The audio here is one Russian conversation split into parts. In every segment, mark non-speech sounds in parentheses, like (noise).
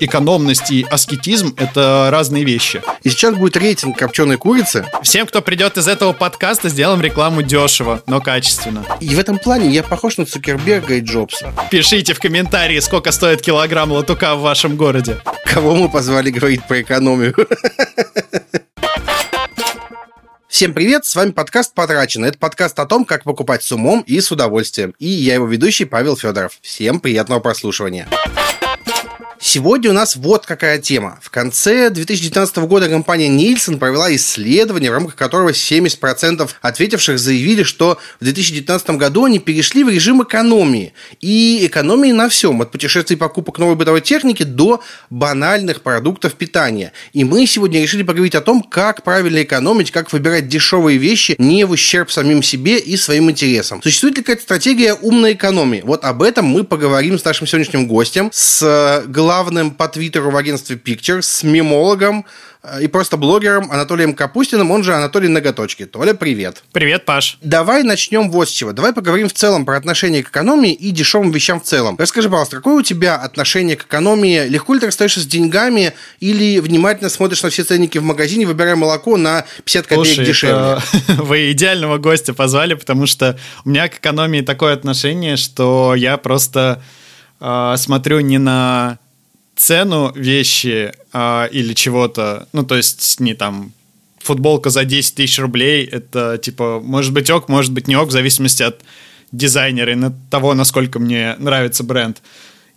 Экономность и аскетизм – это разные вещи. И сейчас будет рейтинг копченой курицы. Всем, кто придет из этого подкаста, сделаем рекламу дешево, но качественно. И в этом плане я похож на Цукерберга и Джобса. Пишите в комментарии, сколько стоит килограмм латука в вашем городе. Кого мы позвали говорить про экономию? Всем привет, с вами подкаст «Потрачено». Это подкаст о том, как покупать с умом и с удовольствием. И я его ведущий Павел Федоров. Всем приятного прослушивания. Сегодня у нас вот какая тема. В конце 2019 года компания Nielsen провела исследование, в рамках которого 70% ответивших заявили, что в 2019 году они перешли в режим экономии. И экономии на всем, от путешествий и покупок новой бытовой техники до банальных продуктов питания. И мы сегодня решили поговорить о том, как правильно экономить, как выбирать дешевые вещи не в ущерб самим себе и своим интересам. Существует ли какая-то стратегия умной экономии? Вот об этом мы поговорим с нашим сегодняшним гостем, с главным главным по Твиттеру в агентстве Pictures, с мемологом э, и просто блогером Анатолием Капустиным, он же Анатолий Ноготочки. Толя, привет. Привет, Паш. Давай начнем вот с чего. Давай поговорим в целом про отношение к экономии и дешевым вещам в целом. Расскажи, пожалуйста, какое у тебя отношение к экономии? Легко ли ты расстаешься с деньгами или внимательно смотришь на все ценники в магазине, выбирая молоко на 50 копеек Слушай, дешевле? Это... (laughs) Вы идеального гостя позвали, потому что у меня к экономии такое отношение, что я просто э, смотрю не на цену вещи э, или чего-то, ну, то есть не там футболка за 10 тысяч рублей, это типа, может быть ок, может быть не ок, в зависимости от дизайнера и от того, насколько мне нравится бренд.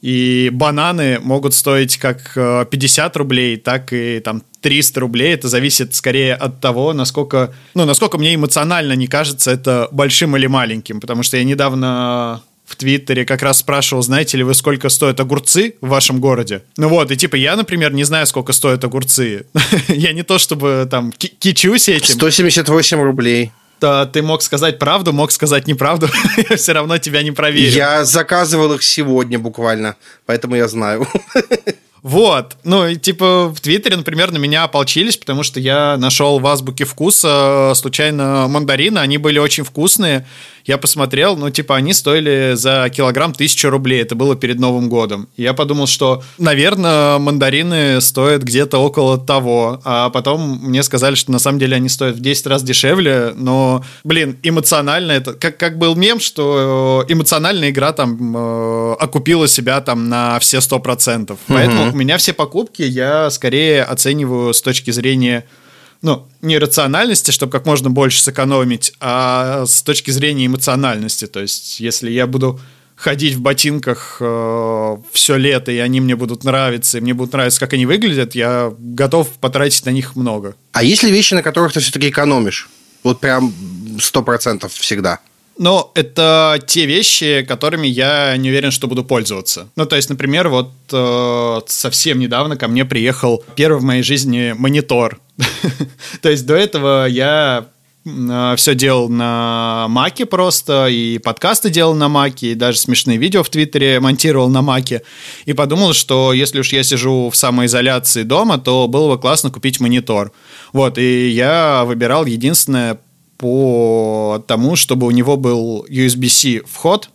И бананы могут стоить как 50 э, рублей, так и там 300 рублей. Это зависит скорее от того, насколько, ну, насколько мне эмоционально не кажется это большим или маленьким. Потому что я недавно в Твиттере как раз спрашивал, знаете ли вы, сколько стоят огурцы в вашем городе? Ну вот, и типа я, например, не знаю, сколько стоят огурцы. (laughs) я не то чтобы там кичусь этим. 178 рублей. Да, ты мог сказать правду, мог сказать неправду, (laughs) я все равно тебя не проверю. Я заказывал их сегодня буквально, поэтому я знаю. (laughs) Вот, ну, типа, в Твиттере, например, на меня ополчились, потому что я нашел в азбуке вкуса случайно мандарины, они были очень вкусные, я посмотрел, ну, типа, они стоили за килограмм тысячу рублей. Это было перед Новым годом. И я подумал, что, наверное, мандарины стоят где-то около того. А потом мне сказали, что на самом деле они стоят в 10 раз дешевле. Но, блин, эмоционально это... Как, как был мем, что эмоциональная игра там э, окупила себя там на все 100%. Угу. Поэтому у меня все покупки я скорее оцениваю с точки зрения ну, не рациональности, чтобы как можно больше сэкономить, а с точки зрения эмоциональности. То есть, если я буду ходить в ботинках э, все лето, и они мне будут нравиться, и мне будут нравиться, как они выглядят, я готов потратить на них много. А есть ли вещи, на которых ты все-таки экономишь? Вот прям сто процентов всегда. Но это те вещи, которыми я не уверен, что буду пользоваться. Ну, то есть, например, вот э, совсем недавно ко мне приехал первый в моей жизни монитор. (laughs) то есть до этого я э, все делал на Маке просто, и подкасты делал на Маке, и даже смешные видео в Твиттере монтировал на Маке. И подумал, что если уж я сижу в самоизоляции дома, то было бы классно купить монитор. Вот, и я выбирал единственное по тому, чтобы у него был USB-C вход,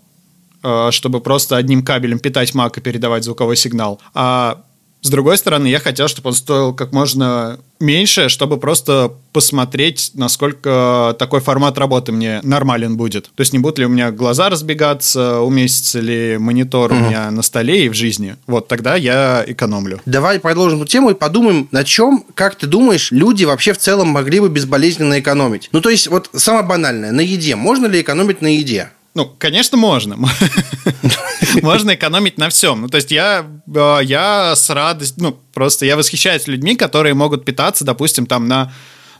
э, чтобы просто одним кабелем питать Mac и передавать звуковой сигнал. А с другой стороны, я хотел, чтобы он стоил как можно меньше, чтобы просто посмотреть, насколько такой формат работы мне нормален будет. То есть не будут ли у меня глаза разбегаться, уместится ли монитор mm-hmm. у меня на столе и в жизни. Вот тогда я экономлю. Давай продолжим эту тему и подумаем, на чем, как ты думаешь, люди вообще в целом могли бы безболезненно экономить. Ну, то есть, вот самое банальное, на еде. Можно ли экономить на еде? Ну, конечно, можно. (laughs) Можно экономить на всем. Ну, то есть я, э, я с радостью, ну, просто я восхищаюсь людьми, которые могут питаться, допустим, там на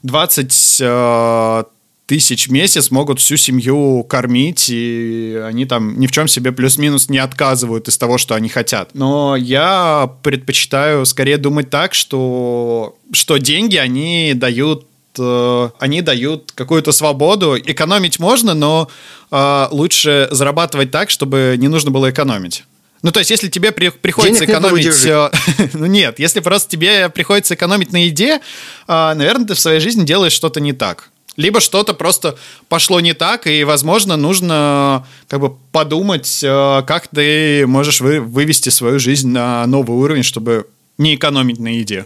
20 э, тысяч в месяц могут всю семью кормить, и они там ни в чем себе плюс-минус не отказывают из того, что они хотят. Но я предпочитаю скорее думать так, что, что деньги, они дают э, они дают какую-то свободу. Экономить можно, но э, лучше зарабатывать так, чтобы не нужно было экономить. Ну, то есть, если тебе при, приходится Денег экономить... Э, (laughs) ну, нет, если просто тебе приходится экономить на еде, э, наверное, ты в своей жизни делаешь что-то не так. Либо что-то просто пошло не так, и, возможно, нужно как бы подумать, э, как ты можешь вы, вывести свою жизнь на новый уровень, чтобы не экономить на еде.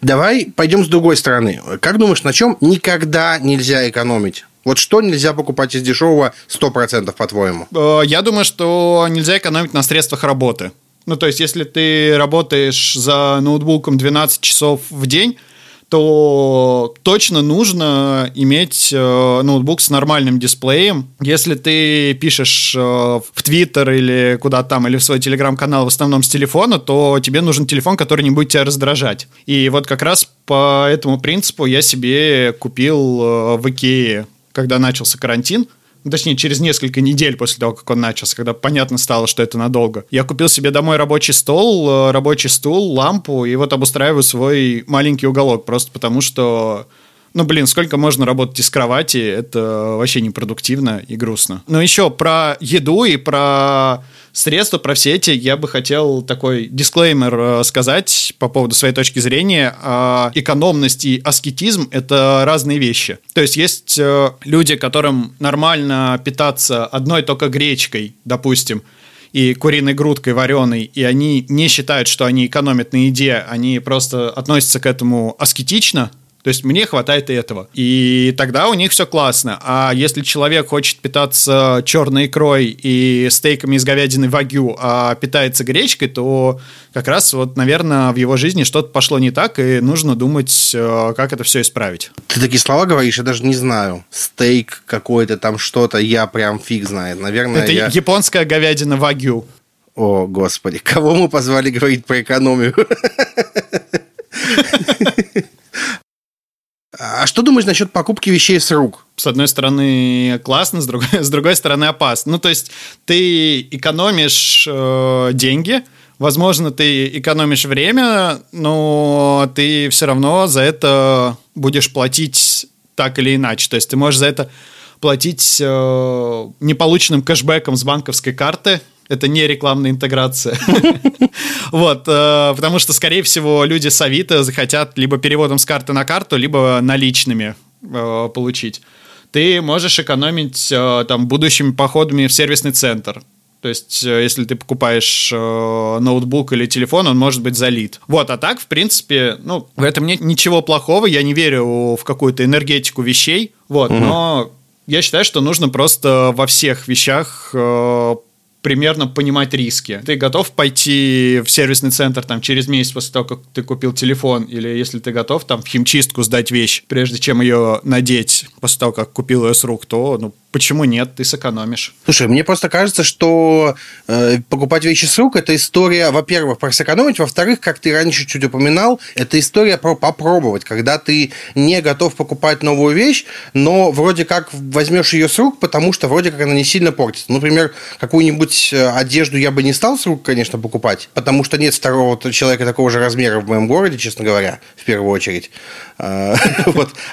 Давай пойдем с другой стороны. Как думаешь, на чем никогда нельзя экономить? Вот что нельзя покупать из дешевого 100% по-твоему? Э, я думаю, что нельзя экономить на средствах работы. Ну, то есть, если ты работаешь за ноутбуком 12 часов в день, то точно нужно иметь э, ноутбук с нормальным дисплеем. Если ты пишешь э, в Твиттер или куда там, или в свой телеграм-канал в основном с телефона, то тебе нужен телефон, который не будет тебя раздражать. И вот как раз по этому принципу я себе купил э, в Икее, когда начался карантин, ну, точнее, через несколько недель после того, как он начался, когда понятно стало, что это надолго. Я купил себе домой рабочий стол, э, рабочий стул, лампу, и вот обустраиваю свой маленький уголок, просто потому что ну, блин, сколько можно работать из кровати, это вообще непродуктивно и грустно. Но еще про еду и про средства, про все эти, я бы хотел такой дисклеймер э, сказать по поводу своей точки зрения. А, экономность и аскетизм — это разные вещи. То есть есть э, люди, которым нормально питаться одной только гречкой, допустим, и куриной грудкой вареной, и они не считают, что они экономят на еде, они просто относятся к этому аскетично, то есть мне хватает и этого. И тогда у них все классно. А если человек хочет питаться черной икрой и стейками из говядины вагю, а питается гречкой, то как раз вот, наверное, в его жизни что-то пошло не так, и нужно думать, э, как это все исправить. Ты такие слова говоришь, я даже не знаю. Стейк какой-то там что-то, я прям фиг знает. Наверное, Это я... японская говядина вагю. О, господи, кого мы позвали говорить про экономию? (laughs) А что думаешь насчет покупки вещей с рук? С одной стороны классно, с другой, с другой стороны опасно. Ну, то есть ты экономишь э, деньги, возможно, ты экономишь время, но ты все равно за это будешь платить так или иначе. То есть ты можешь за это платить э, неполученным кэшбэком с банковской карты, это не рекламная интеграция. (laughs) Вот, э, потому что, скорее всего, люди с Авито захотят либо переводом с карты на карту, либо наличными э, получить. Ты можешь экономить э, там будущими походами в сервисный центр. То есть, если ты покупаешь э, ноутбук или телефон, он может быть залит. Вот, а так, в принципе, ну, в этом нет ничего плохого. Я не верю в какую-то энергетику вещей. Вот, угу. но я считаю, что нужно просто во всех вещах э, примерно понимать риски. Ты готов пойти в сервисный центр там через месяц после того, как ты купил телефон, или если ты готов там в химчистку сдать вещь, прежде чем ее надеть после того, как купил ее с рук, то ну, Почему нет? Ты сэкономишь. Слушай, мне просто кажется, что э, покупать вещи с рук это история, во-первых, про сэкономить, во-вторых, как ты раньше чуть упоминал, это история про попробовать, когда ты не готов покупать новую вещь, но вроде как возьмешь ее с рук, потому что вроде как она не сильно портится. Например, какую-нибудь э, одежду я бы не стал с рук, конечно, покупать, потому что нет второго человека такого же размера в моем городе, честно говоря, в первую очередь. А. (laughs)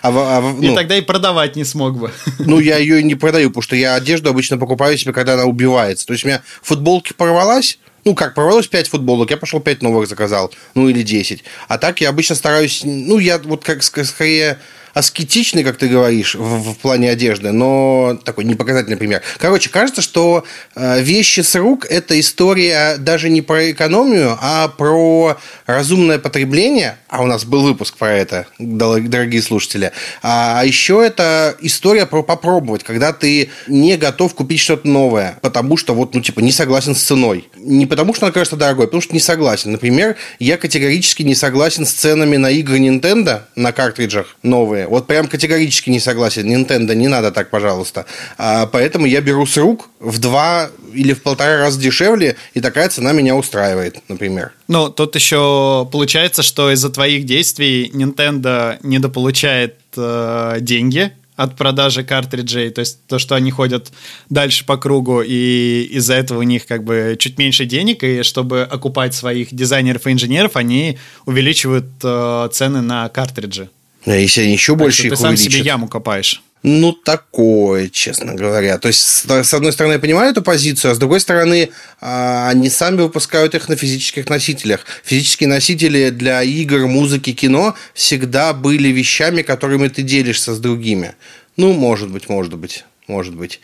А, а, и ну. тогда и продавать не смог бы. (laughs) Ну, я ее не продаю, потому что я одежду обычно покупаю себе, когда она убивается. То есть у меня футболки порвалась, ну, как, порвалось 5 футболок, я пошел 5 новых заказал, ну, или 10. А так я обычно стараюсь, ну, я вот как скорее аскетичный, как ты говоришь, в, в плане одежды, но такой непоказательный пример. Короче, кажется, что э, вещи с рук – это история даже не про экономию, а про разумное потребление. А у нас был выпуск про это, дорогие слушатели. А, а еще это история про попробовать, когда ты не готов купить что-то новое, потому что вот, ну, типа, не согласен с ценой. Не потому, что она кажется дорогой, а потому что не согласен. Например, я категорически не согласен с ценами на игры Nintendo на картриджах новые, вот прям категорически не согласен. Nintendo, не надо так, пожалуйста. А, поэтому я беру с рук в два или в полтора раза дешевле, и такая цена меня устраивает, например. Ну, тут еще получается, что из-за твоих действий Nintendo недополучает э, деньги от продажи картриджей, то есть то, что они ходят дальше по кругу, и из-за этого у них как бы чуть меньше денег, и чтобы окупать своих дизайнеров и инженеров, они увеличивают э, цены на картриджи. Если они еще так больше их ты сам себе яму копаешь. Ну, такое, честно говоря. То есть, с одной стороны, я понимаю эту позицию, а с другой стороны, а, они сами выпускают их на физических носителях. Физические носители для игр, музыки, кино всегда были вещами, которыми ты делишься с другими. Ну, может быть, может быть, может быть.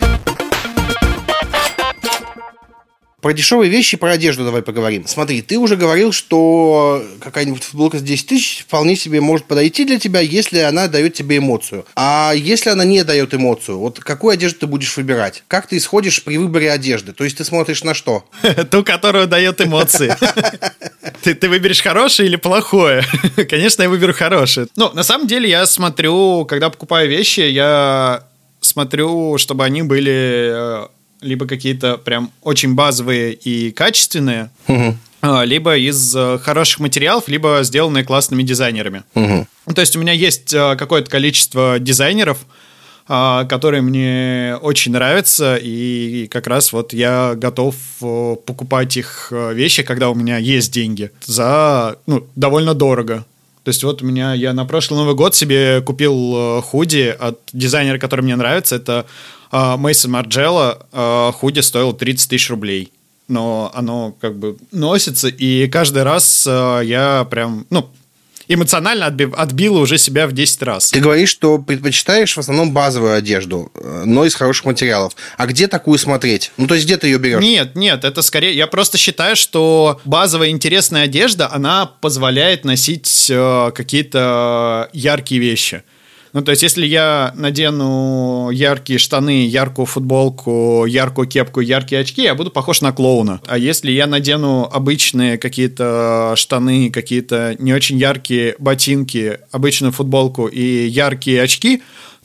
Про дешевые вещи, про одежду давай поговорим. Смотри, ты уже говорил, что какая-нибудь футболка с 10 тысяч вполне себе может подойти для тебя, если она дает тебе эмоцию. А если она не дает эмоцию, вот какую одежду ты будешь выбирать? Как ты исходишь при выборе одежды? То есть ты смотришь на что? (laughs) Ту, которая дает эмоции. (laughs) Ты, ты выберешь хорошее или плохое? (laughs) Конечно, я выберу хорошее. Ну, на самом деле, я смотрю, когда покупаю вещи, я смотрю, чтобы они были э, либо какие-то прям очень базовые и качественные, угу. либо из э, хороших материалов, либо сделанные классными дизайнерами. Угу. То есть у меня есть э, какое-то количество дизайнеров, а, которые мне очень нравятся, и как раз вот я готов э, покупать их вещи, когда у меня есть деньги, за ну, довольно дорого. То есть вот у меня, я на прошлый Новый год себе купил худи от дизайнера, который мне нравится, это Мейсон Марджелло худи стоил 30 тысяч рублей. Но оно как бы носится, и каждый раз а, я прям, ну, эмоционально отбив, отбила уже себя в 10 раз. Ты говоришь, что предпочитаешь в основном базовую одежду, э, но из хороших материалов. А где такую смотреть? Ну, то есть где ты ее берешь? Нет, нет, это скорее... Я просто считаю, что базовая интересная одежда, она позволяет носить э, какие-то яркие вещи. Ну, то есть, если я надену яркие штаны, яркую футболку, яркую кепку, яркие очки, я буду похож на клоуна. А если я надену обычные какие-то штаны, какие-то не очень яркие ботинки, обычную футболку и яркие очки,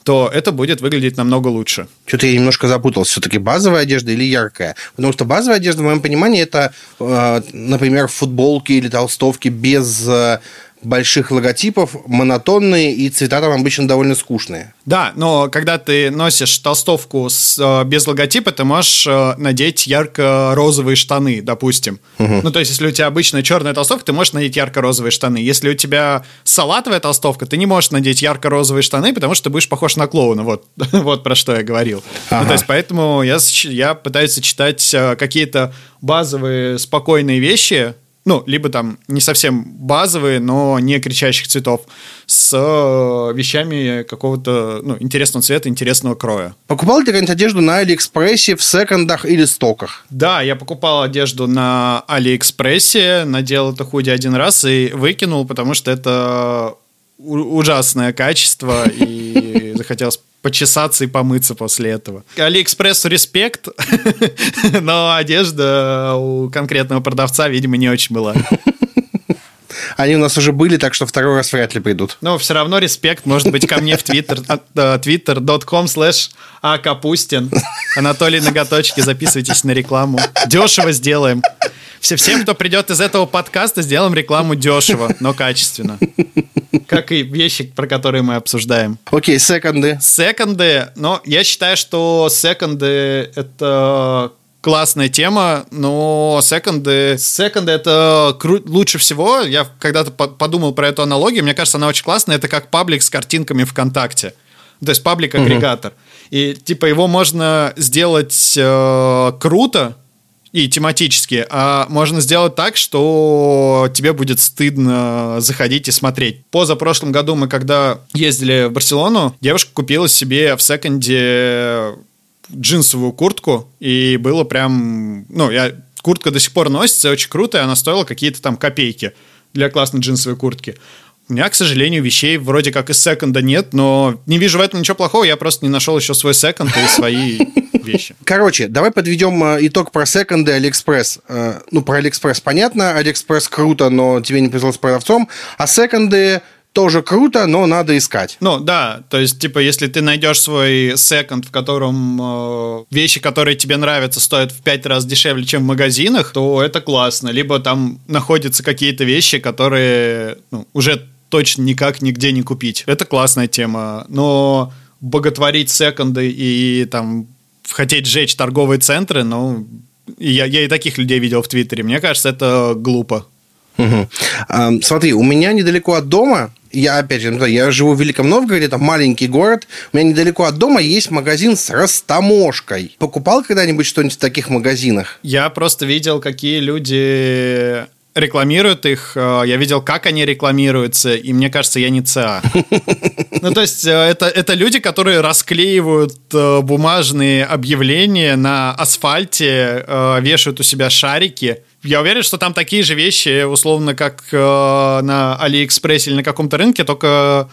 то это будет выглядеть намного лучше. Что-то я немножко запутался. Все-таки базовая одежда или яркая? Потому что базовая одежда, в моем понимании, это, э, например, футболки или толстовки без э, больших логотипов, монотонные, и цвета там обычно довольно скучные. Да, но когда ты носишь толстовку с, э, без логотипа, ты можешь э, надеть ярко-розовые штаны, допустим. Угу. Ну, то есть, если у тебя обычная черная толстовка, ты можешь надеть ярко-розовые штаны. Если у тебя салатовая толстовка, ты не можешь надеть ярко-розовые штаны, потому что ты будешь похож на клоуна. Вот, (laughs) вот про что я говорил. Ага. Ну, то есть, поэтому я, я пытаюсь сочетать э, какие-то базовые спокойные вещи, ну, либо там не совсем базовые, но не кричащих цветов, с э, вещами какого-то ну, интересного цвета, интересного кроя. Покупал ты какую-нибудь одежду на Алиэкспрессе, в секондах или стоках? Да, я покупал одежду на Алиэкспрессе, надел это худи один раз и выкинул, потому что это ужасное качество, и (laughs) захотелось почесаться и помыться после этого. Алиэкспрессу респект, (laughs) но одежда у конкретного продавца, видимо, не очень была. Они у нас уже были, так что второй раз вряд ли придут. Но все равно респект может быть ко мне в твиттер, twitter.com slash акапустин. Анатолий Ноготочки, записывайтесь на рекламу. Дешево сделаем. Все, всем, кто придет из этого подкаста, сделаем рекламу дешево, но качественно. Как и вещи, про которые мы обсуждаем. Окей, секонды. Секонды. Но я считаю, что секонды — это классная тема, но секонды, секонды это кру- лучше всего. Я когда-то подумал про эту аналогию, мне кажется, она очень классная. Это как паблик с картинками ВКонтакте. То есть паблик-агрегатор. Угу. И типа его можно сделать э, круто, и тематически, а можно сделать так, что тебе будет стыдно заходить и смотреть. Позапрошлом году мы, когда ездили в Барселону, девушка купила себе в секонде джинсовую куртку, и было прям, ну, я куртка до сих пор носится, очень крутая, она стоила какие-то там копейки для классной джинсовой куртки. У меня, к сожалению, вещей вроде как из секонда нет, но не вижу в этом ничего плохого, я просто не нашел еще свой секонд и свои (laughs) вещи. Короче, давай подведем э, итог про секонды Алиэкспресс. Э, ну, про Алиэкспресс понятно, Алиэкспресс круто, но тебе не повезло с продавцом, а секонды тоже круто, но надо искать. Ну да, то есть типа если ты найдешь свой секонд, в котором э, вещи, которые тебе нравятся, стоят в пять раз дешевле, чем в магазинах, то это классно. Либо там находятся какие-то вещи, которые ну, уже точно никак нигде не купить. Это классная тема, но боготворить секонды и там хотеть сжечь торговые центры, ну, я, я и таких людей видел в Твиттере. Мне кажется, это глупо. Угу. Смотри, у меня недалеко от дома я опять же, я живу в Великом Новгороде, там маленький город, у меня недалеко от дома есть магазин с растаможкой. Покупал когда-нибудь что-нибудь в таких магазинах? Я просто видел, какие люди рекламируют их, э, я видел, как они рекламируются, и мне кажется, я не ЦА. (laughs) Ну, то есть, э, это, это люди, которые расклеивают э, бумажные объявления на асфальте, вешают у себя шарики. Я уверен, что там такие же вещи, условно, как на Алиэкспрессе или на каком-то рынке, только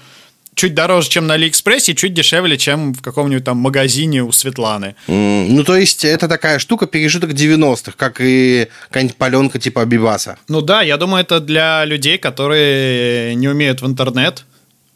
чуть дороже, чем на Алиэкспрессе, чуть дешевле, чем в каком-нибудь там магазине у Светланы. Mm, ну, то есть, это такая штука пережиток 90-х, как и какая-нибудь паленка типа Абибаса. Ну да, я думаю, это для людей, которые не умеют в интернет,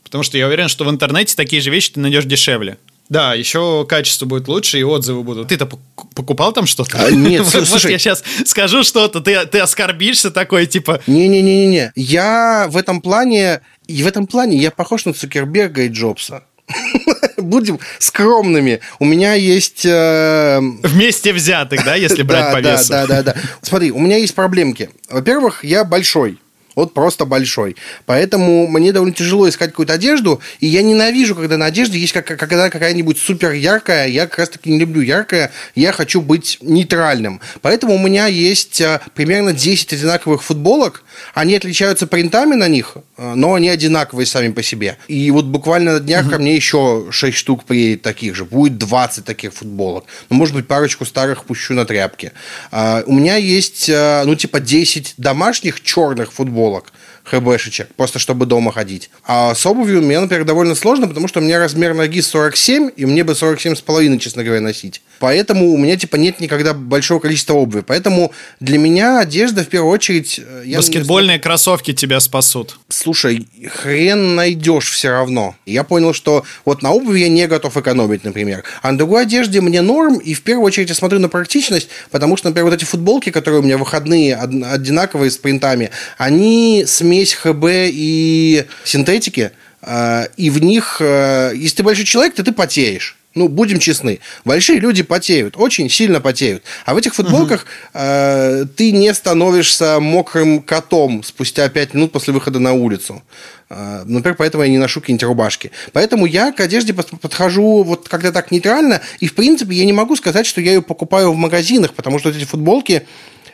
потому что я уверен, что в интернете такие же вещи ты найдешь дешевле. Да, еще качество будет лучше и отзывы будут. Ты-то покупал там что-то? А, нет, (laughs) слушай. Может, я сейчас скажу что-то, ты, ты оскорбишься такой, типа... Не-не-не-не, я в этом плане, и в этом плане я похож на Цукерберга и Джобса. (laughs) Будем скромными. У меня есть... Э... Вместе взятых, да, если брать (laughs) по весу? Да, да, да. Смотри, у меня есть проблемки. Во-первых, я большой вот просто большой. Поэтому мне довольно тяжело искать какую-то одежду, и я ненавижу, когда на одежде есть как, когда какая-нибудь супер яркая, я как раз таки не люблю яркое, я хочу быть нейтральным. Поэтому у меня есть а, примерно 10 одинаковых футболок, они отличаются принтами на них, а, но они одинаковые сами по себе. И вот буквально на днях угу. ко мне еще 6 штук приедет таких же, будет 20 таких футболок. Ну, может быть, парочку старых пущу на тряпки. А, у меня есть, ну, типа 10 домашних черных футболок, футболок хбшечек, просто чтобы дома ходить. А с обувью мне, например, довольно сложно, потому что у меня размер ноги 47, и мне бы 47,5, честно говоря, носить. Поэтому у меня, типа, нет никогда большого количества обуви. Поэтому для меня одежда, в первую очередь... Э, я Баскетбольные кроссовки тебя спасут. Слушай, хрен найдешь все равно. Я понял, что вот на обуви я не готов экономить, например. А на другой одежде мне норм, и в первую очередь я смотрю на практичность, потому что, например, вот эти футболки, которые у меня выходные, одинаковые с принтами, они смесь ХБ и синтетики, э, и в них, э, если ты большой человек, то ты потеешь. Ну, будем честны. Большие люди потеют, очень сильно потеют. А в этих футболках угу. э, ты не становишься мокрым котом спустя 5 минут после выхода на улицу. Э, например, поэтому я не ношу какие-нибудь рубашки. Поэтому я к одежде подхожу вот когда так нейтрально. И, в принципе, я не могу сказать, что я ее покупаю в магазинах, потому что вот эти футболки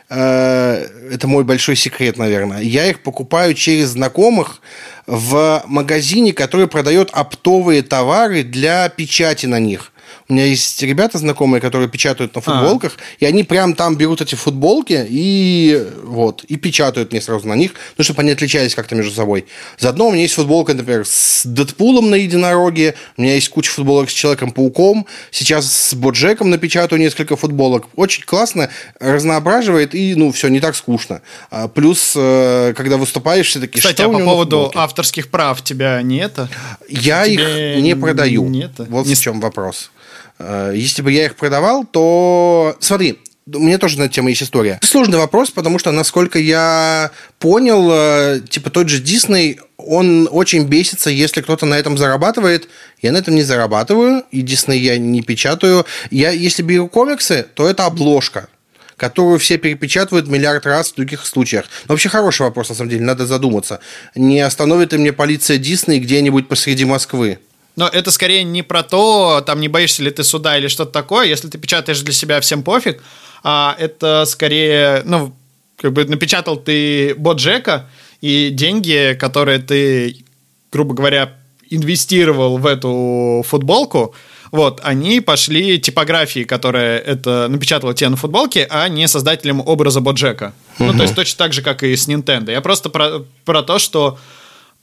это мой большой секрет, наверное. Я их покупаю через знакомых, в магазине, который продает оптовые товары для печати на них. У меня есть ребята знакомые, которые печатают на футболках, а. и они прям там берут эти футболки и вот, и печатают мне сразу на них, ну, чтобы они отличались как-то между собой. Заодно у меня есть футболка, например, с Дэдпулом на единороге, у меня есть куча футболок с Человеком-пауком, сейчас с Боджеком напечатаю несколько футболок. Очень классно, разноображивает, и, ну, все, не так скучно. А, плюс, э, когда выступаешь, все таки Кстати, что а по поводу авторских прав тебя не это? Я их не продаю. Нет. Вот не... в чем вопрос. Э, если бы я их продавал, то... Смотри, у меня тоже на эту тему есть история. Сложный вопрос, потому что, насколько я понял, э, типа тот же Дисней, он очень бесится, если кто-то на этом зарабатывает. Я на этом не зарабатываю, и Дисней я не печатаю. Я, если беру комиксы, то это обложка которую все перепечатывают миллиард раз в других случаях. Но вообще хороший вопрос, на самом деле, надо задуматься. Не остановит ли мне полиция Дисней где-нибудь посреди Москвы? Но это скорее не про то, там не боишься ли ты суда или что-то такое. Если ты печатаешь для себя, всем пофиг. А это скорее, ну, как бы напечатал ты Боджека, и деньги, которые ты, грубо говоря, инвестировал в эту футболку, вот, они пошли типографии, которая это напечатала тебе на футболке, а не создателям образа Боджека. Угу. Ну, то есть точно так же, как и с Nintendo. Я просто про, про то, что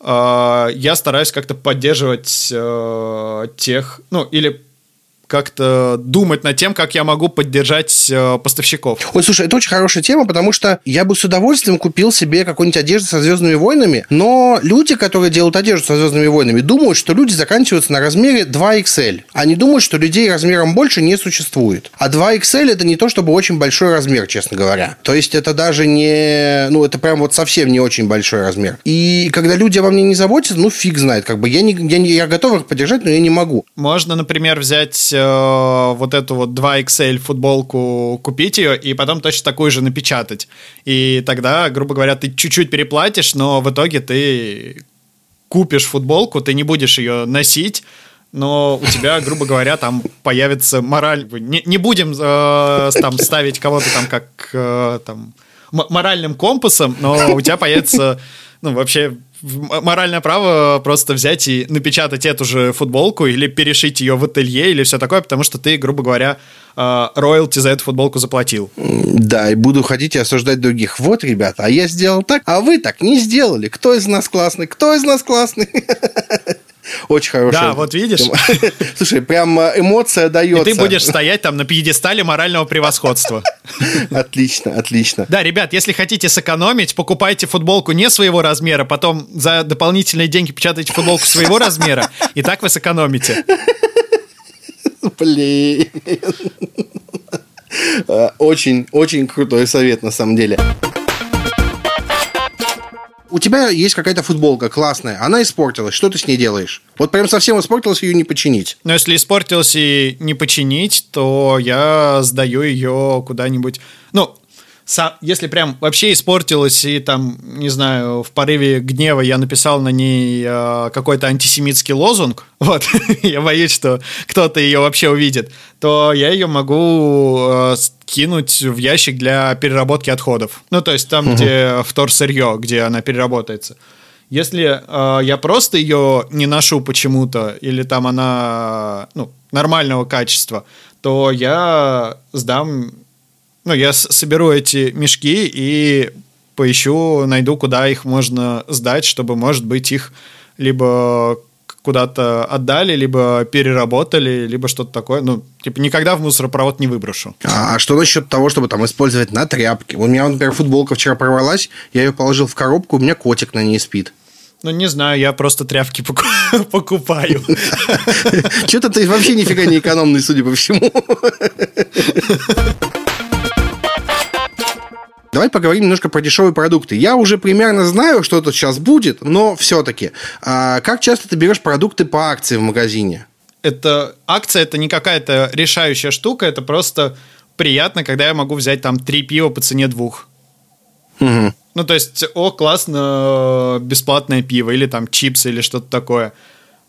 я стараюсь как-то поддерживать э, тех, ну, или как-то думать над тем, как я могу поддержать э, поставщиков. Ой, слушай, это очень хорошая тема, потому что я бы с удовольствием купил себе какую-нибудь одежду со Звездными войнами, но люди, которые делают одежду со Звездными войнами, думают, что люди заканчиваются на размере 2XL. Они думают, что людей размером больше не существует. А 2XL это не то, чтобы очень большой размер, честно говоря. То есть это даже не... Ну, это прям вот совсем не очень большой размер. И когда люди обо мне не заботятся, ну, фиг знает. Как бы я, не, я, не, я готов их поддержать, но я не могу. Можно, например, взять э, вот эту вот 2XL футболку, купить ее и потом точно такую же напечатать. И тогда, грубо говоря, ты чуть-чуть переплатишь, но в итоге ты купишь футболку, ты не будешь ее носить, но у тебя, грубо говоря, там появится мораль. Не, не будем э, там ставить кого-то там как э, там моральным компасом, но у тебя появится, ну, вообще моральное право просто взять и напечатать эту же футболку или перешить ее в ателье или все такое, потому что ты, грубо говоря, э, роялти за эту футболку заплатил. Да, и буду ходить и осуждать других. Вот, ребята, а я сделал так, а вы так не сделали. Кто из нас классный? Кто из нас классный? (laughs) Очень хорошая. Да, вот видишь. (laughs) Слушай, прям э, эмоция дается. И ты будешь стоять там на пьедестале морального превосходства. (laughs) Отлично, отлично. Да, ребят, если хотите сэкономить, покупайте футболку не своего размера, потом за дополнительные деньги печатайте футболку своего размера, и так вы сэкономите. Блин. (laughs) Э, очень, очень крутой совет на самом деле у тебя есть какая-то футболка классная, она испортилась, что ты с ней делаешь? Вот прям совсем испортилась, ее не починить. Но если испортилась и не починить, то я сдаю ее куда-нибудь. Ну, если прям вообще испортилась и там, не знаю, в порыве гнева я написал на ней э, какой-то антисемитский лозунг, (laughs) вот, я боюсь, что кто-то ее вообще увидит, то я ее могу э, кинуть в ящик для переработки отходов. Ну, то есть там, угу. где вторсырье, где она переработается. Если э, я просто ее не ношу почему-то, или там она ну, нормального качества, то я сдам ну, я соберу эти мешки и поищу, найду, куда их можно сдать, чтобы, может быть, их либо куда-то отдали, либо переработали, либо что-то такое. Ну, типа, никогда в мусоропровод не выброшу. А, а что насчет того, чтобы там использовать на тряпке? У меня, например, футболка вчера порвалась, я ее положил в коробку, у меня котик на ней спит. Ну, не знаю, я просто тряпки (laughs) покупаю. (laughs) Что-то ты вообще нифига не экономный, судя по всему. (laughs) Давай поговорим немножко про дешевые продукты. Я уже примерно знаю, что тут сейчас будет, но все-таки. А как часто ты берешь продукты по акции в магазине? Это акция это не какая-то решающая штука, это просто приятно, когда я могу взять там три пива по цене двух. Угу. Ну, то есть, о, классно, бесплатное пиво, или там чипсы, или что-то такое.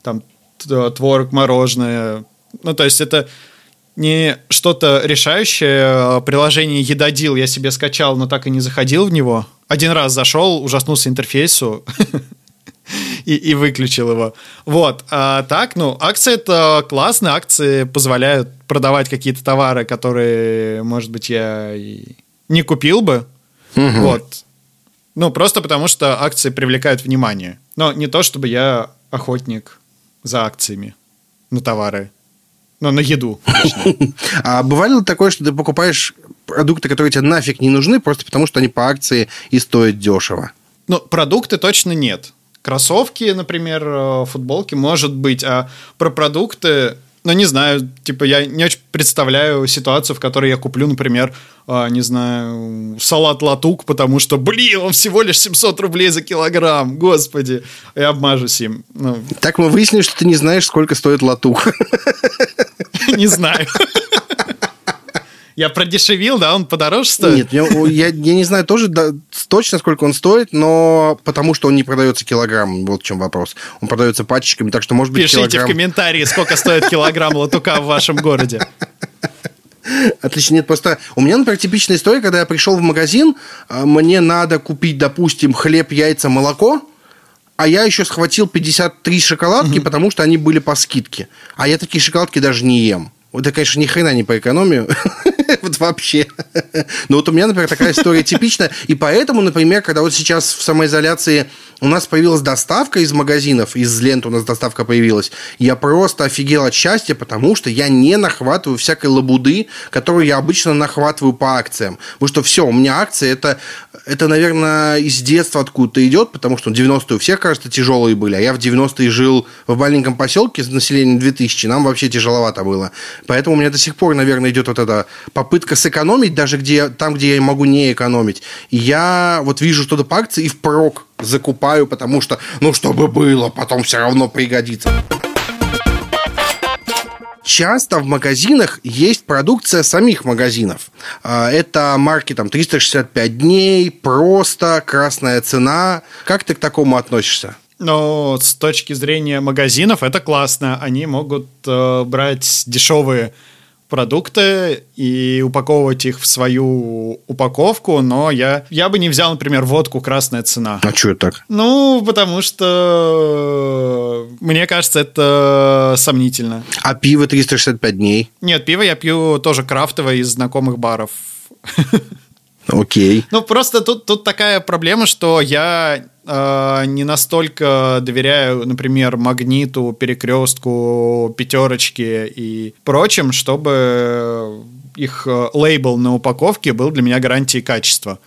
Там творог, мороженое. Ну, то есть, это не что-то решающее. Приложение Едодил я себе скачал, но так и не заходил в него. Один раз зашел, ужаснулся интерфейсу (laughs) и, и выключил его. Вот. А так, ну, акции это классно. Акции позволяют продавать какие-то товары, которые, может быть, я и не купил бы. Угу. Вот. Ну, просто потому что акции привлекают внимание. Но не то, чтобы я охотник за акциями на товары. Ну, на еду. (laughs) А бывало ли такое, что ты покупаешь продукты, которые тебе нафиг не нужны, просто потому что они по акции и стоят дешево? Ну, продукты точно нет. Кроссовки, например, э, футболки, может быть, а про продукты ну, не знаю, типа, я не очень представляю ситуацию, в которой я куплю, например, э, не знаю, салат латук, потому что, блин, он всего лишь 700 рублей за килограмм, господи, и обмажусь им. Ну. Так мы выяснили, что ты не знаешь, сколько стоит латук. (laughs) (laughs) Не знаю. Я продешевил, да, он подороже стоит? Нет, я, я, не знаю тоже да, точно, сколько он стоит, но потому что он не продается килограмм, вот в чем вопрос. Он продается пачечками, так что может быть Пишите килограмм... в комментарии, сколько стоит килограмм латука в вашем городе. Отлично. Нет, просто у меня, например, типичная история, когда я пришел в магазин, а, мне надо купить, допустим, хлеб, яйца, молоко, а я еще схватил 53 шоколадки, угу. потому что они были по скидке. А я такие шоколадки даже не ем. Это, конечно, ни хрена не по экономию. (laughs) вот вообще. Но вот у меня, например, такая история типичная. И поэтому, например, когда вот сейчас в самоизоляции у нас появилась доставка из магазинов, из лент у нас доставка появилась, я просто офигел от счастья, потому что я не нахватываю всякой лабуды, которую я обычно нахватываю по акциям. Потому что все, у меня акции это, это наверное, из детства откуда-то идет, потому что 90-е у всех, кажется, тяжелые были, а я в 90-е жил в маленьком поселке с населением 2000, нам вообще тяжеловато было. Поэтому у меня до сих пор, наверное, идет вот эта попытка сэкономить, даже где, там, где я могу не экономить. И я вот вижу что-то по акции и впрок закупаю, потому что, ну, чтобы было, потом все равно пригодится. Часто в магазинах есть продукция самих магазинов. А, это марки там 365 дней, просто, красная цена. Как ты к такому относишься? Но с точки зрения магазинов это классно. Они могут э, брать дешевые продукты и упаковывать их в свою упаковку, но я, я бы не взял, например, водку «Красная цена». А что это так? Ну, потому что мне кажется, это сомнительно. А пиво 365 дней? Нет, пиво я пью тоже крафтовое из знакомых баров. (laughs) Окей. Ну, просто тут, тут такая проблема, что я э, не настолько доверяю, например, магниту, перекрестку, пятерочке и прочим, чтобы их э, лейбл на упаковке был для меня гарантией качества.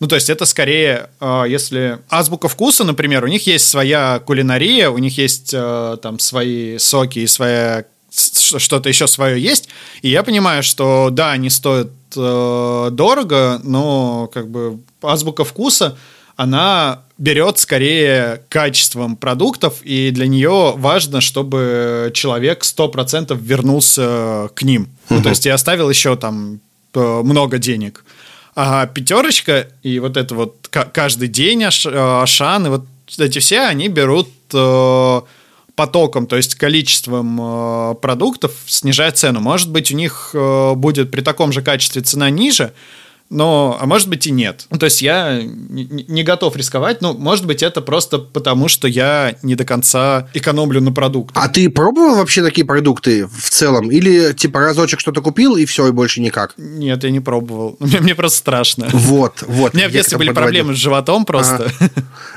Ну, то есть это скорее, э, если азбука вкуса, например, у них есть своя кулинария, у них есть э, там свои соки и своя что-то еще свое есть, и я понимаю, что да, они стоят э, дорого, но как бы азбука вкуса, она берет скорее качеством продуктов, и для нее важно, чтобы человек 100% вернулся к ним. Угу. Ну, то есть и оставил еще там э, много денег. А пятерочка и вот это вот каждый день Ашан, и вот эти все, они берут э, потоком, то есть количеством э, продуктов снижает цену. Может быть, у них э, будет при таком же качестве цена ниже, но, а может быть и нет. Ну, то есть я не, не готов рисковать, ну, может быть, это просто потому, что я не до конца экономлю на продуктах. А ты пробовал вообще такие продукты в целом? Или типа разочек что-то купил и все, и больше никак? Нет, я не пробовал. (laughs) Мне, мне просто страшно. Вот, вот. У меня в детстве были подводил. проблемы с животом просто. Ага.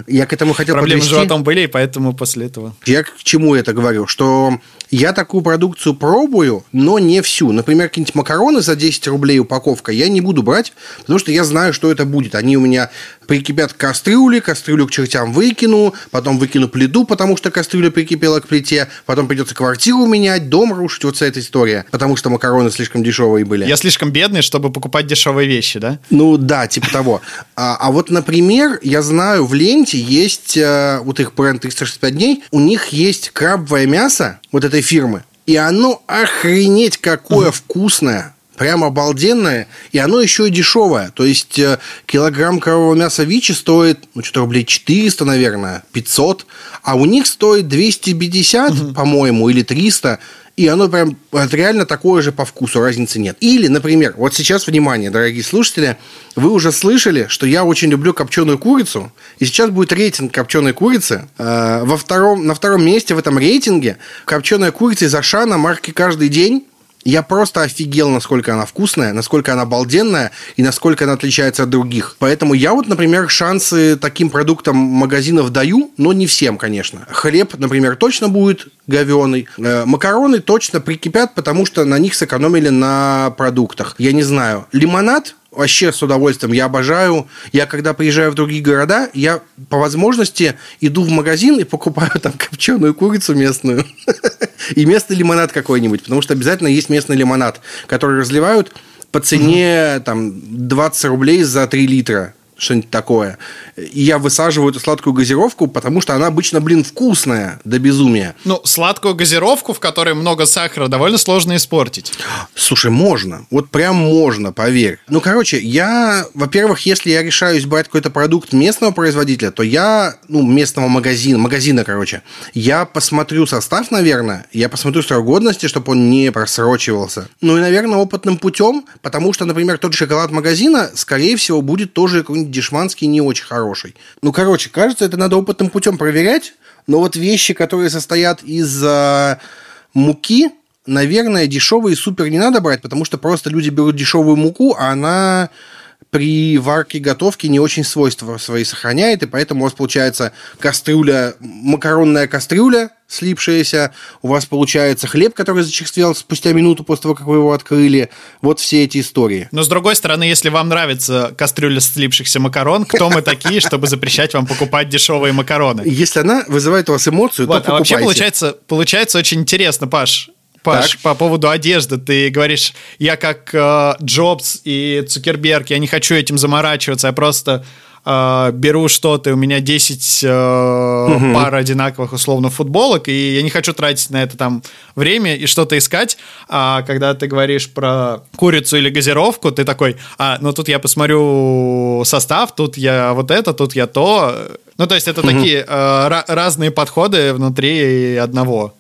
Я к этому хотел Проблемы подвести. с животом были, и поэтому после этого. Я к чему это говорю? Что я такую продукцию пробую, но не всю. Например, какие-нибудь макароны за 10 рублей упаковка я не буду брать, потому что я знаю, что это будет. Они у меня прикипят к кастрюле, кастрюлю к чертям выкину, потом выкину плиту, потому что кастрюля прикипела к плите, потом придется квартиру менять, дом рушить, вот вся эта история, потому что макароны слишком дешевые были. Я слишком бедный, чтобы покупать дешевые вещи, да? Ну да, типа того. А, а вот, например, я знаю, в ленте есть э, вот их бренд 365 дней, у них есть крабовое мясо, вот этой фирмы, и оно охренеть какое вкусное прям обалденное, и оно еще и дешевое. То есть э, килограмм корового мяса Вичи стоит, ну, что-то рублей 400, наверное, 500, а у них стоит 250, угу. по-моему, или 300, и оно прям это реально такое же по вкусу, разницы нет. Или, например, вот сейчас, внимание, дорогие слушатели, вы уже слышали, что я очень люблю копченую курицу, и сейчас будет рейтинг копченой курицы. Э, во втором, на втором месте в этом рейтинге копченая курица из Ашана марки «Каждый день» Я просто офигел, насколько она вкусная, насколько она обалденная и насколько она отличается от других. Поэтому я вот, например, шансы таким продуктам магазинов даю, но не всем, конечно. Хлеб, например, точно будет говеный. Э, макароны точно прикипят, потому что на них сэкономили на продуктах. Я не знаю. Лимонад вообще с удовольствием. Я обожаю. Я когда приезжаю в другие города, я по возможности иду в магазин и покупаю там копченую курицу местную (laughs) и местный лимонад какой-нибудь, потому что обязательно есть местный лимонад, который разливают по цене там 20 рублей за 3 литра что-нибудь такое. И я высаживаю эту сладкую газировку, потому что она обычно, блин, вкусная до безумия. Ну, сладкую газировку, в которой много сахара, довольно сложно испортить. Слушай, можно. Вот прям можно, поверь. Ну, короче, я, во-первых, если я решаюсь брать какой-то продукт местного производителя, то я, ну, местного магазина, магазина, короче, я посмотрю состав, наверное, я посмотрю срок годности, чтобы он не просрочивался. Ну, и, наверное, опытным путем, потому что, например, тот шоколад магазина, скорее всего, будет тоже какой-нибудь дешманский не очень хороший. Ну, короче, кажется, это надо опытным путем проверять, но вот вещи, которые состоят из э, муки, наверное, дешевые супер не надо брать, потому что просто люди берут дешевую муку, а она при варке готовки не очень свойства свои сохраняет, и поэтому у вас получается кастрюля, макаронная кастрюля, слипшаяся, у вас получается хлеб, который зачерствел спустя минуту после того, как вы его открыли. Вот все эти истории. Но с другой стороны, если вам нравится кастрюля слипшихся макарон, кто мы такие, чтобы запрещать вам покупать дешевые макароны? Если она вызывает у вас эмоцию, то покупайте. А вообще получается, получается очень интересно, Паш. Паш, так. по поводу одежды, ты говоришь, я как э, Джобс и Цукерберг, я не хочу этим заморачиваться, я просто э, беру что-то, у меня 10 э, угу. пар одинаковых условно футболок, и я не хочу тратить на это там время и что-то искать. А когда ты говоришь про курицу или газировку, ты такой, а, ну тут я посмотрю состав, тут я вот это, тут я то. Ну, то есть это угу. такие э, разные подходы внутри одного.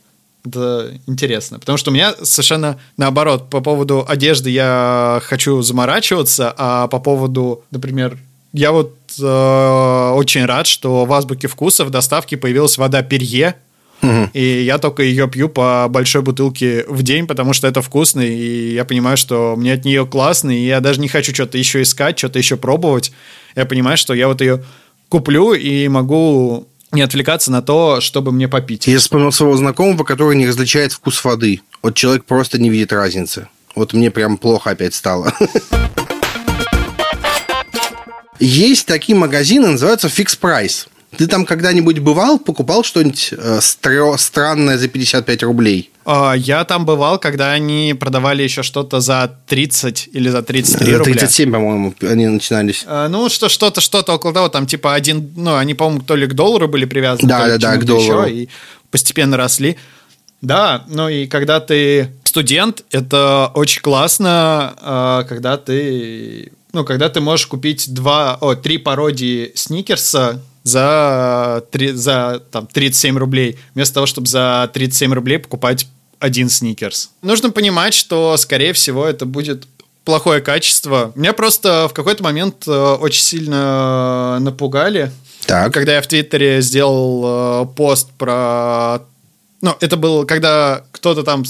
Это интересно, потому что у меня совершенно наоборот, по поводу одежды я хочу заморачиваться, а по поводу, например, я вот э, очень рад, что в азбуке вкуса в доставке появилась вода Перье, Угу. И я только ее пью по большой бутылке в день, потому что это вкусно, и я понимаю, что мне от нее классно, и я даже не хочу что-то еще искать, что-то еще пробовать. Я понимаю, что я вот ее куплю и могу не отвлекаться на то, чтобы мне попить. Я вспомнил своего знакомого, который не различает вкус воды. Вот человек просто не видит разницы. Вот мне прям плохо опять стало. (laughs) Есть такие магазины, называются Fix Price. Ты там когда-нибудь бывал, покупал что-нибудь э, стро- странное за 55 рублей? А, я там бывал, когда они продавали еще что-то за 30 или за 33 рубля. 37, по-моему, они начинались. А, ну, что, что-то, что-то около того, там типа один, ну, они, по-моему, то ли к доллару были привязаны, да, да, да, к доллару. Еще, и постепенно росли. Да, ну и когда ты студент, это очень классно, а, когда ты, ну, когда ты можешь купить два, о, три пародии сникерса за, 3, за там, 37 рублей, вместо того, чтобы за 37 рублей покупать один сникерс. Нужно понимать, что, скорее всего, это будет плохое качество. Меня просто в какой-то момент э, очень сильно напугали. Так. Когда я в Твиттере сделал э, пост про... Ну, это было, когда кто-то там...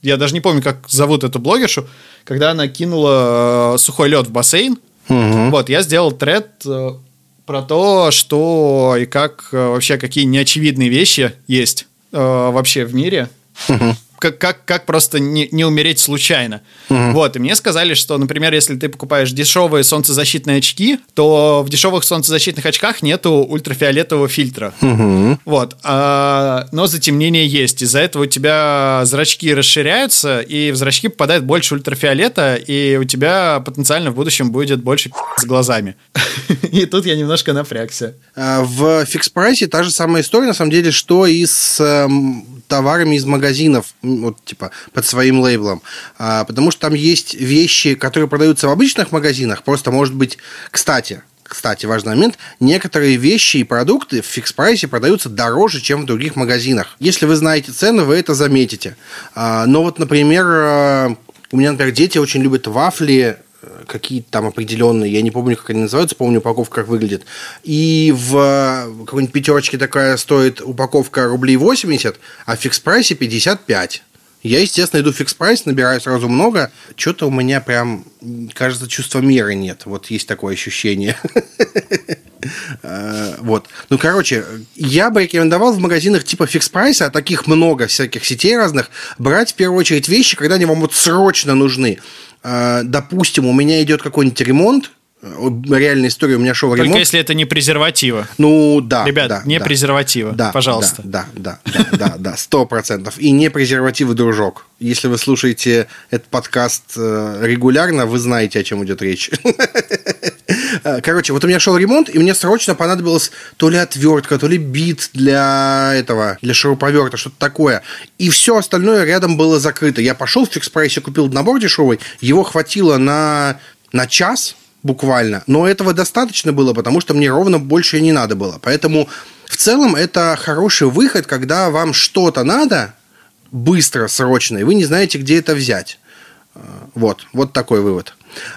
Я даже не помню, как зовут эту блогершу. Когда она кинула э, сухой лед в бассейн. Угу. Вот, я сделал тред про то, что и как вообще какие неочевидные вещи есть вообще в мире. Угу как, как, как просто не, не умереть случайно. Угу. Вот, и мне сказали, что, например, если ты покупаешь дешевые солнцезащитные очки, то в дешевых солнцезащитных очках нету ультрафиолетового фильтра. Угу. Вот, а, но затемнение есть. Из-за этого у тебя зрачки расширяются, и в зрачки попадает больше ультрафиолета, и у тебя потенциально в будущем будет больше с глазами. (laughs) И тут я немножко напрягся. А, в фикс-прайсе та же самая история, на самом деле, что и с эм, товарами из магазинов, вот типа под своим лейблом, а, потому что там есть вещи, которые продаются в обычных магазинах, просто может быть, кстати, кстати, важный момент, некоторые вещи и продукты в фикс-прайсе продаются дороже, чем в других магазинах. Если вы знаете цены, вы это заметите. А, но вот, например, а, у меня, например, дети очень любят вафли какие-то там определенные, я не помню, как они называются, помню упаковка, как выглядит. И в какой-нибудь пятерочке такая стоит упаковка рублей 80, а в фикс-прайсе 55. Я, естественно, иду в фикс прайс, набираю сразу много. Что-то у меня прям, кажется, чувства меры нет. Вот есть такое ощущение. (laughs) Э, вот. Ну, короче, я бы рекомендовал в магазинах типа фикс прайса, а таких много всяких сетей разных, брать в первую очередь вещи, когда они вам вот срочно нужны. Э, допустим, у меня идет какой-нибудь ремонт, э, реальная история, у меня Только ремонт. если это не презерватива. Ну, да. Ребят, да, не да, презерватива, да, пожалуйста. Да, да, да, да, да, сто процентов. И не презервативы, дружок. Если вы слушаете этот подкаст э, регулярно, вы знаете, о чем идет речь. (laughs) Короче, вот у меня шел ремонт, и мне срочно понадобилась то ли отвертка, то ли бит для этого, для шуруповерта, что-то такое. И все остальное рядом было закрыто. Я пошел в фикс-прайсе, купил набор дешевый, его хватило на, на час, буквально. Но этого достаточно было, потому что мне ровно больше не надо было. Поэтому в целом это хороший выход, когда вам что-то надо быстро, срочно, и вы не знаете, где это взять. Вот, вот такой вывод.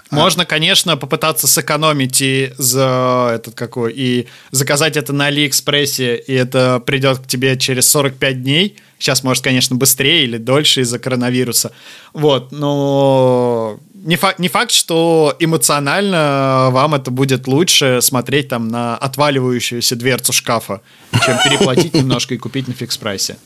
Можно, конечно, попытаться сэкономить и за этот какой и заказать это на Алиэкспрессе, и это придет к тебе через 45 дней. Сейчас, может, конечно, быстрее или дольше из-за коронавируса. Вот, но не факт, не факт, что эмоционально вам это будет лучше смотреть там на отваливающуюся дверцу шкафа, чем переплатить (laughs) немножко и купить на фикс-прайсе.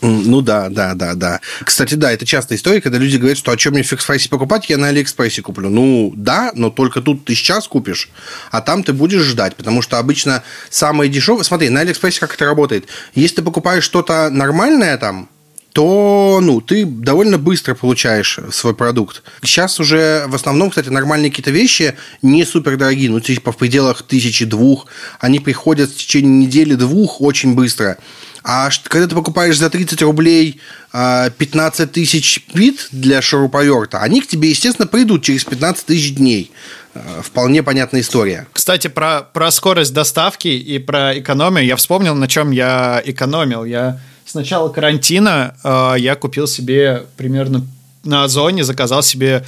Ну да, да, да, да. Кстати, да, это частая история, когда люди говорят, что а что мне в фикс покупать, я на Алиэкспрессе куплю. Ну да, но только тут ты сейчас купишь, а там ты будешь ждать, потому что обычно самые дешевые... Смотри, на Алиэкспрессе как это работает. Если ты покупаешь что-то нормальное там, то ну, ты довольно быстро получаешь свой продукт. Сейчас уже в основном, кстати, нормальные какие-то вещи не супер дорогие, ну, типа в пределах тысячи-двух. Они приходят в течение недели-двух очень быстро. А когда ты покупаешь за 30 рублей 15 а, тысяч бит для шуруповерта, они к тебе, естественно, придут через 15 тысяч дней. А, вполне понятная история. Кстати, про, про скорость доставки и про экономию я вспомнил, на чем я экономил. Я с начала карантина э, я купил себе примерно на Озоне, заказал себе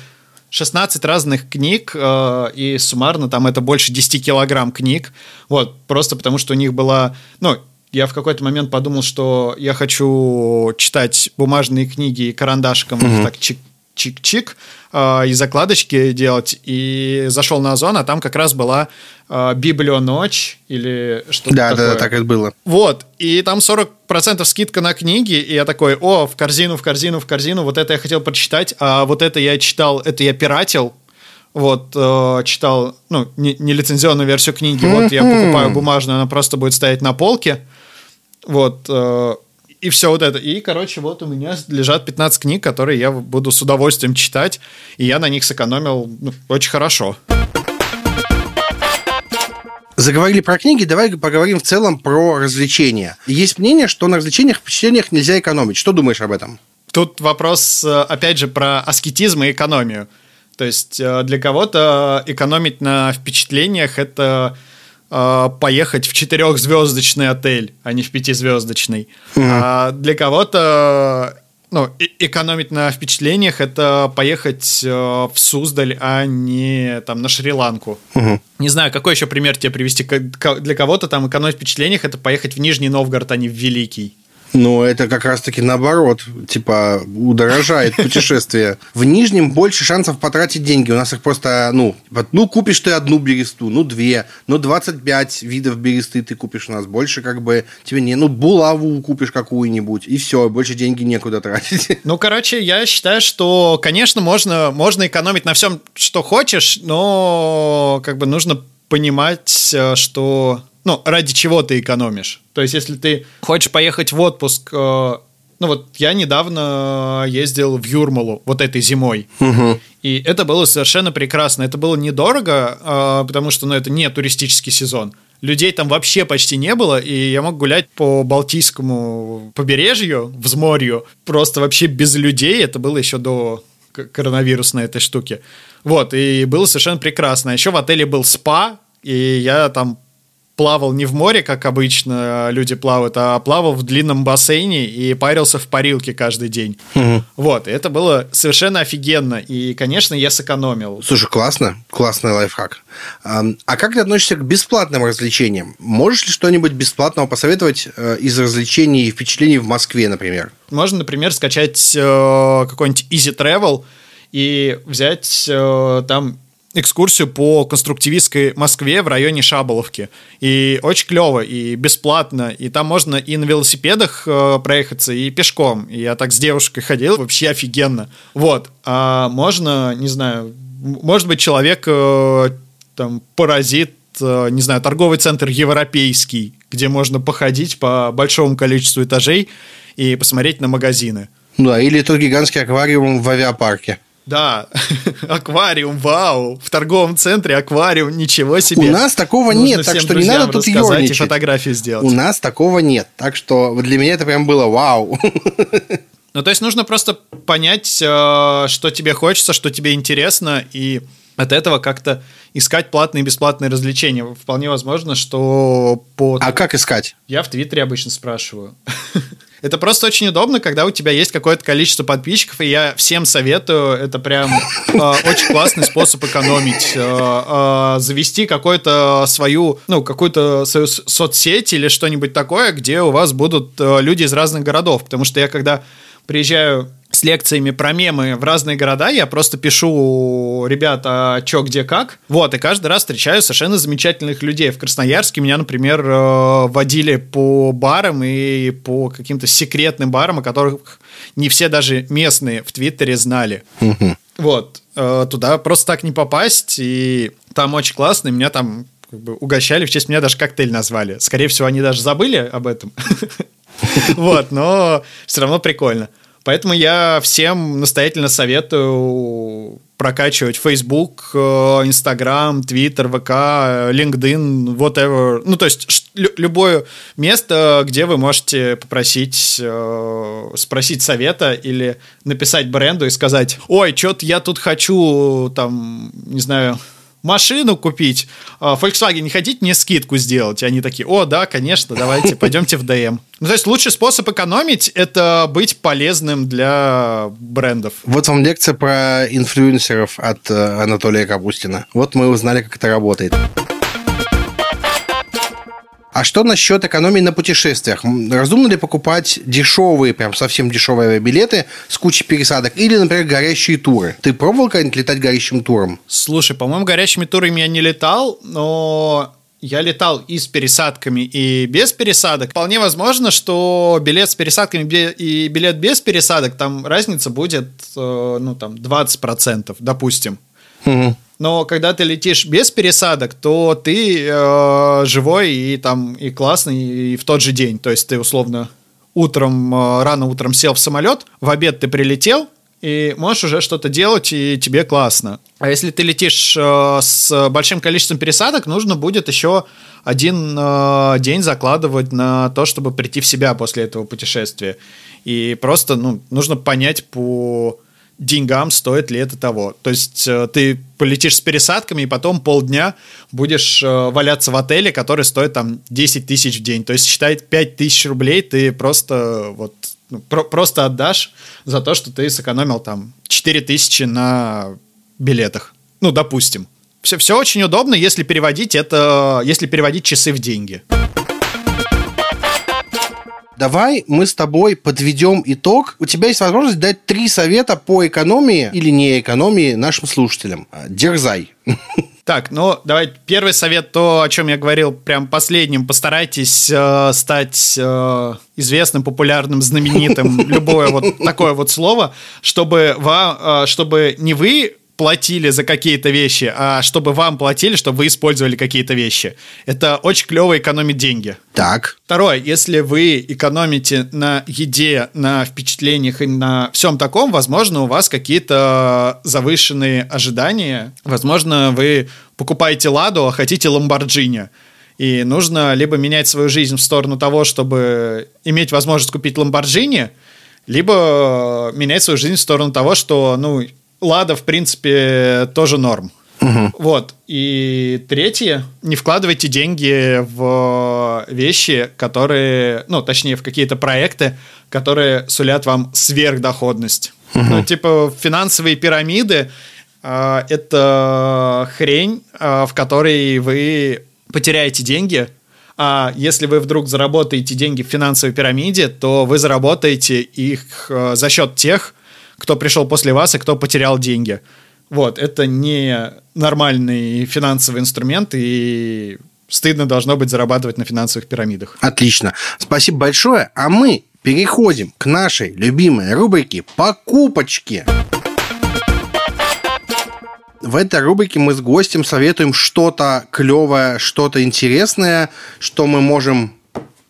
16 разных книг, э, и суммарно там это больше 10 килограмм книг. Вот, просто потому что у них была, ну, я в какой-то момент подумал, что я хочу читать бумажные книги карандашиком, mm-hmm. так чик чик-чик э, и закладочки делать. И зашел на Озон, а там как раз была э, Библио ночь или что-то да, такое. Да, да, так это было. Вот. И там 40% скидка на книги, и я такой, о, в корзину, в корзину, в корзину, вот это я хотел прочитать, а вот это я читал, это я пиратил, вот, э, читал, ну, не, не лицензионную версию книги, вот я покупаю бумажную, она просто будет стоять на полке, вот, э, и все вот это. И, короче, вот у меня лежат 15 книг, которые я буду с удовольствием читать, и я на них сэкономил ну, очень хорошо. Заговорили про книги, давай поговорим в целом про развлечения. Есть мнение, что на развлечениях, впечатлениях нельзя экономить. Что думаешь об этом? Тут вопрос, э, опять же, про аскетизм и экономию. То есть э, для кого-то экономить на впечатлениях – это э, поехать в четырехзвездочный отель, а не в пятизвездочный. Mm-hmm. А для кого-то ну, экономить на впечатлениях это поехать э, в Суздаль, а не там на Шри-Ланку. Угу. Не знаю, какой еще пример тебе привести. Для кого-то там экономить впечатлениях это поехать в Нижний Новгород, а не в Великий. Ну, это как раз-таки наоборот. Типа, удорожает (laughs) путешествие. В Нижнем больше шансов потратить деньги. У нас их просто, ну, ну, купишь ты одну бересту, ну, две, ну, 25 видов бересты ты купишь у нас. Больше как бы тебе не... Ну, булаву купишь какую-нибудь, и все, больше деньги некуда тратить. (laughs) Ну, короче, я считаю, что, конечно, можно, можно экономить на всем, что хочешь, но как бы нужно понимать, э, что ну, ради чего ты экономишь. То есть, если ты хочешь поехать в отпуск, э, ну вот я недавно ездил в Юрмалу вот этой зимой, угу. и это было совершенно прекрасно. Это было недорого, э, потому что, ну, это не туристический сезон. Людей там вообще почти не было, и я мог гулять по Балтийскому побережью, взморью, просто вообще без людей. Это было еще до коронавирусной этой штуки. Вот, и было совершенно прекрасно. Еще в отеле был спа, и я там плавал не в море, как обычно люди плавают, а плавал в длинном бассейне и парился в парилке каждый день. Угу. Вот, это было совершенно офигенно. И, конечно, я сэкономил. Слушай, классно, классный лайфхак. А как ты относишься к бесплатным развлечениям? Можешь ли что-нибудь бесплатного посоветовать э, из развлечений и впечатлений в Москве, например? Можно, например, скачать э, какой-нибудь Easy Travel и взять э, там экскурсию по конструктивистской Москве в районе Шаболовки. И очень клево, и бесплатно. И там можно и на велосипедах э, проехаться, и пешком. И я так с девушкой ходил, вообще офигенно. Вот. А можно, не знаю, может быть, человек э, там паразит э, не знаю, торговый центр европейский, где можно походить по большому количеству этажей и посмотреть на магазины. Да, или тот гигантский аквариум в авиапарке. Да, (laughs) аквариум, вау, в торговом центре аквариум, ничего себе. У нас такого Нужно нет, так что не надо тут ерничать. фотографии сделать. У нас такого нет, так что для меня это прям было вау. (laughs) Ну, то есть нужно просто понять, э, что тебе хочется, что тебе интересно, и от этого как-то искать платные и бесплатные развлечения. Вполне возможно, что по... А как искать? Я в Твиттере обычно спрашиваю. (laughs) Это просто очень удобно, когда у тебя есть какое-то количество подписчиков, и я всем советую, это прям э, очень классный способ экономить. Э, э, завести какую-то свою, ну, какую-то свою соцсеть или что-нибудь такое, где у вас будут э, люди из разных городов. Потому что я когда приезжаю с лекциями про мемы в разные города, я просто пишу, ребята, чё, где, как. Вот, и каждый раз встречаю совершенно замечательных людей. В Красноярске меня, например, э, водили по барам и по каким-то секретным барам, о которых не все даже местные в Твиттере знали. Вот, э, туда просто так не попасть, и там очень классно, и меня там как бы угощали, в честь меня даже коктейль назвали. Скорее всего, они даже забыли об этом. (laughs) Вот, но все равно прикольно. Поэтому я всем настоятельно советую прокачивать Facebook, э, Instagram, Twitter, VK, LinkedIn, whatever. Ну, то есть любое место, где вы можете попросить, э, спросить совета или написать бренду и сказать, ой, что-то я тут хочу, там, не знаю, машину купить, а, Volkswagen, не хотите мне скидку сделать? И они такие, о, да, конечно, давайте, (laughs) пойдемте в ДМ. Ну, то есть лучший способ экономить – это быть полезным для брендов. Вот вам лекция про инфлюенсеров от э, Анатолия Капустина. Вот мы узнали, как это работает. А что насчет экономии на путешествиях? Разумно ли покупать дешевые, прям совсем дешевые билеты с кучей пересадок или, например, горящие туры? Ты пробовал когда-нибудь летать горящим туром? Слушай, по-моему, горящими турами я не летал, но я летал и с пересадками, и без пересадок. Вполне возможно, что билет с пересадками и билет без пересадок, там разница будет, э, ну, там, 20%, допустим. Угу. Но когда ты летишь без пересадок, то ты э, живой и там и классный и в тот же день. То есть ты условно утром, э, рано утром сел в самолет, в обед ты прилетел, и можешь уже что-то делать, и тебе классно. А если ты летишь э, с большим количеством пересадок, нужно будет еще один э, день закладывать на то, чтобы прийти в себя после этого путешествия. И просто ну, нужно понять по деньгам стоит ли это того. То есть э, ты полетишь с пересадками, и потом полдня будешь э, валяться в отеле, который стоит там 10 тысяч в день. То есть считай 5 тысяч рублей ты просто вот ну, про просто отдашь за то, что ты сэкономил там 4 тысячи на билетах. Ну, допустим. Все, все очень удобно, если переводить это, если переводить часы в деньги. Давай мы с тобой подведем итог. У тебя есть возможность дать три совета по экономии или не экономии нашим слушателям. Дерзай. (laughs) Так, ну давай первый совет, то, о чем я говорил прям последним. Постарайтесь э, стать э, известным, популярным, знаменитым, (laughs) любое вот такое вот слово, чтобы, вам, э, чтобы не вы платили за какие-то вещи, а чтобы вам платили, чтобы вы использовали какие-то вещи. Это очень клево экономить деньги. Так. Второе, если вы экономите на еде, на впечатлениях и на всем таком, возможно, у вас какие-то завышенные ожидания. Возможно, вы покупаете Ладу, а хотите Ламборджини. И нужно либо менять свою жизнь в сторону того, чтобы иметь возможность купить Ламборджини, либо менять свою жизнь в сторону того, что, ну, Лада, в принципе, тоже норм. Угу. Вот. И третье, не вкладывайте деньги в вещи, которые, ну, точнее, в какие-то проекты, которые сулят вам сверхдоходность. Угу. Ну, типа, финансовые пирамиды э, это хрень, э, в которой вы потеряете деньги, а если вы вдруг заработаете деньги в финансовой пирамиде, то вы заработаете их э, за счет тех, кто пришел после вас и кто потерял деньги. Вот, это не нормальный финансовый инструмент, и стыдно должно быть зарабатывать на финансовых пирамидах. Отлично. Спасибо большое. А мы переходим к нашей любимой рубрике «Покупочки». В этой рубрике мы с гостем советуем что-то клевое, что-то интересное, что мы можем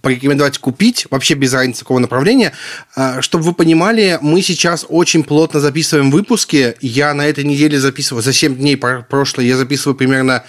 порекомендовать купить, вообще без разницы какого направления. А, чтобы вы понимали, мы сейчас очень плотно записываем выпуски. Я на этой неделе записываю, за 7 дней прошлой я записываю примерно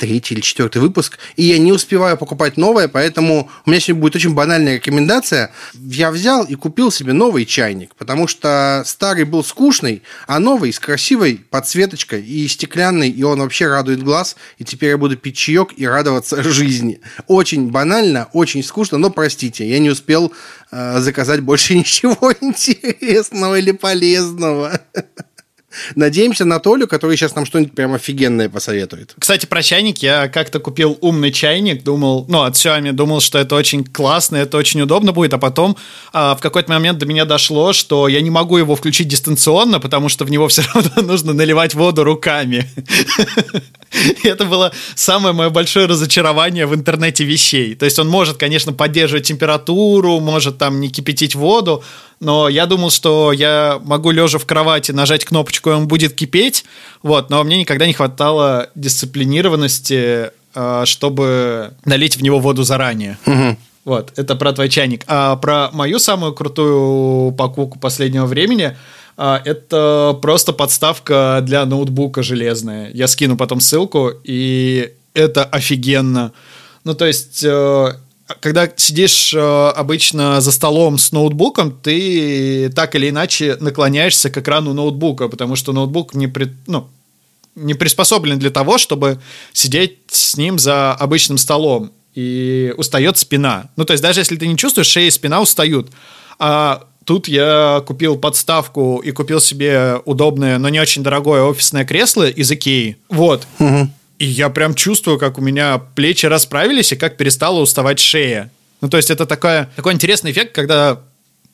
третий или четвертый выпуск, и я не успеваю покупать новое, поэтому у меня сегодня будет очень банальная рекомендация. Я взял и купил себе новый чайник, потому что старый был скучный, а новый с красивой подсветочкой и стеклянный, и он вообще радует глаз, и теперь я буду пить чаек и радоваться (laughs) жизни. Очень банально, очень скучно, но простите, я не успел э, заказать больше (laughs) ничего интересного или полезного. Надеемся на Толю, который сейчас нам что-нибудь прям офигенное посоветует. Кстати, про чайник. Я как-то купил умный чайник, думал, ну, от Xiaomi, думал, что это очень классно, это очень удобно будет, а потом а, в какой-то момент до меня дошло, что я не могу его включить дистанционно, потому что в него (laughs) все равно нужно наливать воду руками. (laughs) Это было самое мое большое разочарование в интернете вещей. То есть он может, конечно, поддерживать температуру, может там не кипятить воду, но я думал, что я могу лежа в кровати нажать кнопочку, и он будет кипеть, вот, но мне никогда не хватало дисциплинированности, э, чтобы налить в него воду заранее. Угу. Вот, это про твой чайник. А про мою самую крутую покупку последнего времени а, это просто подставка для ноутбука железная. Я скину потом ссылку, и это офигенно. Ну, то есть, э, когда сидишь э, обычно за столом с ноутбуком, ты так или иначе наклоняешься к экрану ноутбука, потому что ноутбук не, при, ну, не приспособлен для того, чтобы сидеть с ним за обычным столом. И устает спина. Ну, то есть даже если ты не чувствуешь, шея и спина устают. А тут я купил подставку и купил себе удобное, но не очень дорогое офисное кресло из Икеи. Вот. Угу. И я прям чувствую, как у меня плечи расправились и как перестала уставать шея. Ну, то есть это такая, такой интересный эффект, когда,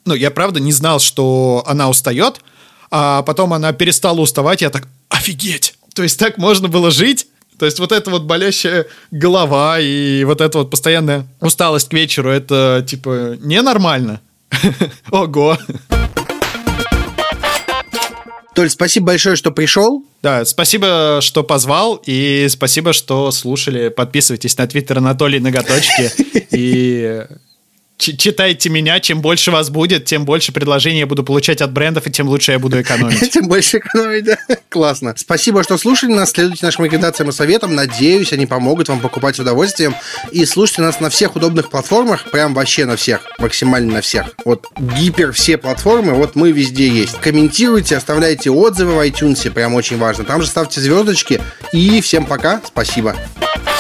ну, я правда не знал, что она устает, а потом она перестала уставать, я так, офигеть! То есть так можно было жить? То есть вот эта вот болящая голова и вот эта вот постоянная усталость к вечеру, это типа ненормально? (laughs) Ого! Толь, спасибо большое, что пришел. Да, спасибо, что позвал, и спасибо, что слушали. Подписывайтесь на твиттер Анатолий Ноготочки. (laughs) И читайте меня, чем больше вас будет, тем больше предложений я буду получать от брендов, и тем лучше я буду экономить. (laughs) Тем больше экономить, да. (laughs) Классно. Спасибо, что слушали нас, следуйте нашим рекомендациям и советам. Надеюсь, они помогут вам покупать с удовольствием. И слушайте нас на всех удобных платформах, прям вообще на всех, максимально на всех. Вот гипер все платформы, вот мы везде есть. Комментируйте, оставляйте отзывы в iTunes, прям очень важно. Там же ставьте звездочки. И всем пока, спасибо. Спасибо.